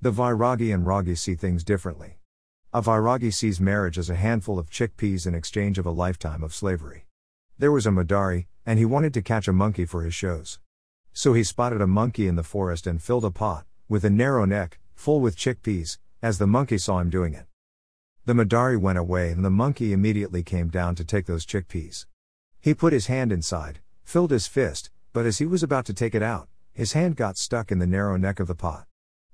The Vairagi and Ragi see things differently. A Vairagi sees marriage as a handful of chickpeas in exchange of a lifetime of slavery. There was a Madari, and he wanted to catch a monkey for his shows. So he spotted a monkey in the forest and filled a pot, with a narrow neck, full with chickpeas, as the monkey saw him doing it. The Madari went away and the monkey immediately came down to take those chickpeas. He put his hand inside, filled his fist, but as he was about to take it out, his hand got stuck in the narrow neck of the pot.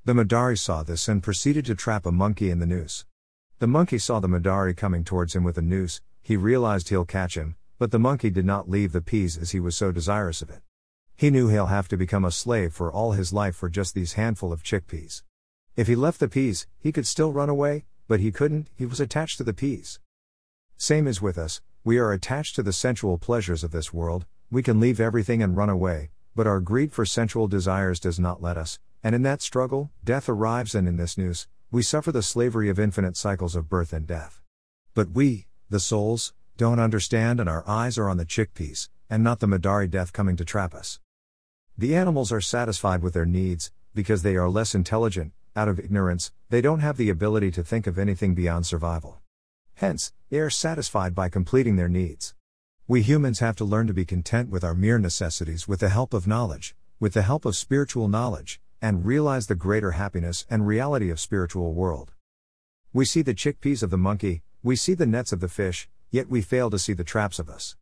The Madari saw this and proceeded to trap a monkey in the noose. The monkey saw the Madari coming towards him with a noose, he realized he'll catch him, but the monkey did not leave the peas as he was so desirous of it. He knew he'll have to become a slave for all his life for just these handful of chickpeas. If he left the peas, he could still run away, but he couldn't, he was attached to the peas. Same is with us, we are attached to the sensual pleasures of this world, we can leave everything and run away, but our greed for sensual desires does not let us, and in that struggle, death arrives, and in this noose, we suffer the slavery of infinite cycles of birth and death. But we, the souls, don't understand, and our eyes are on the chickpeas, and not the Madari death coming to trap us. The animals are satisfied with their needs, because they are less intelligent, out of ignorance, they don't have the ability to think of anything beyond survival. Hence, they are satisfied by completing their needs. We humans have to learn to be content with our mere necessities with the help of knowledge, with the help of spiritual knowledge, and realize the greater happiness and reality of spiritual world. We see the chickpeas of the monkey, we see the nets of the fish, yet we fail to see the traps of us.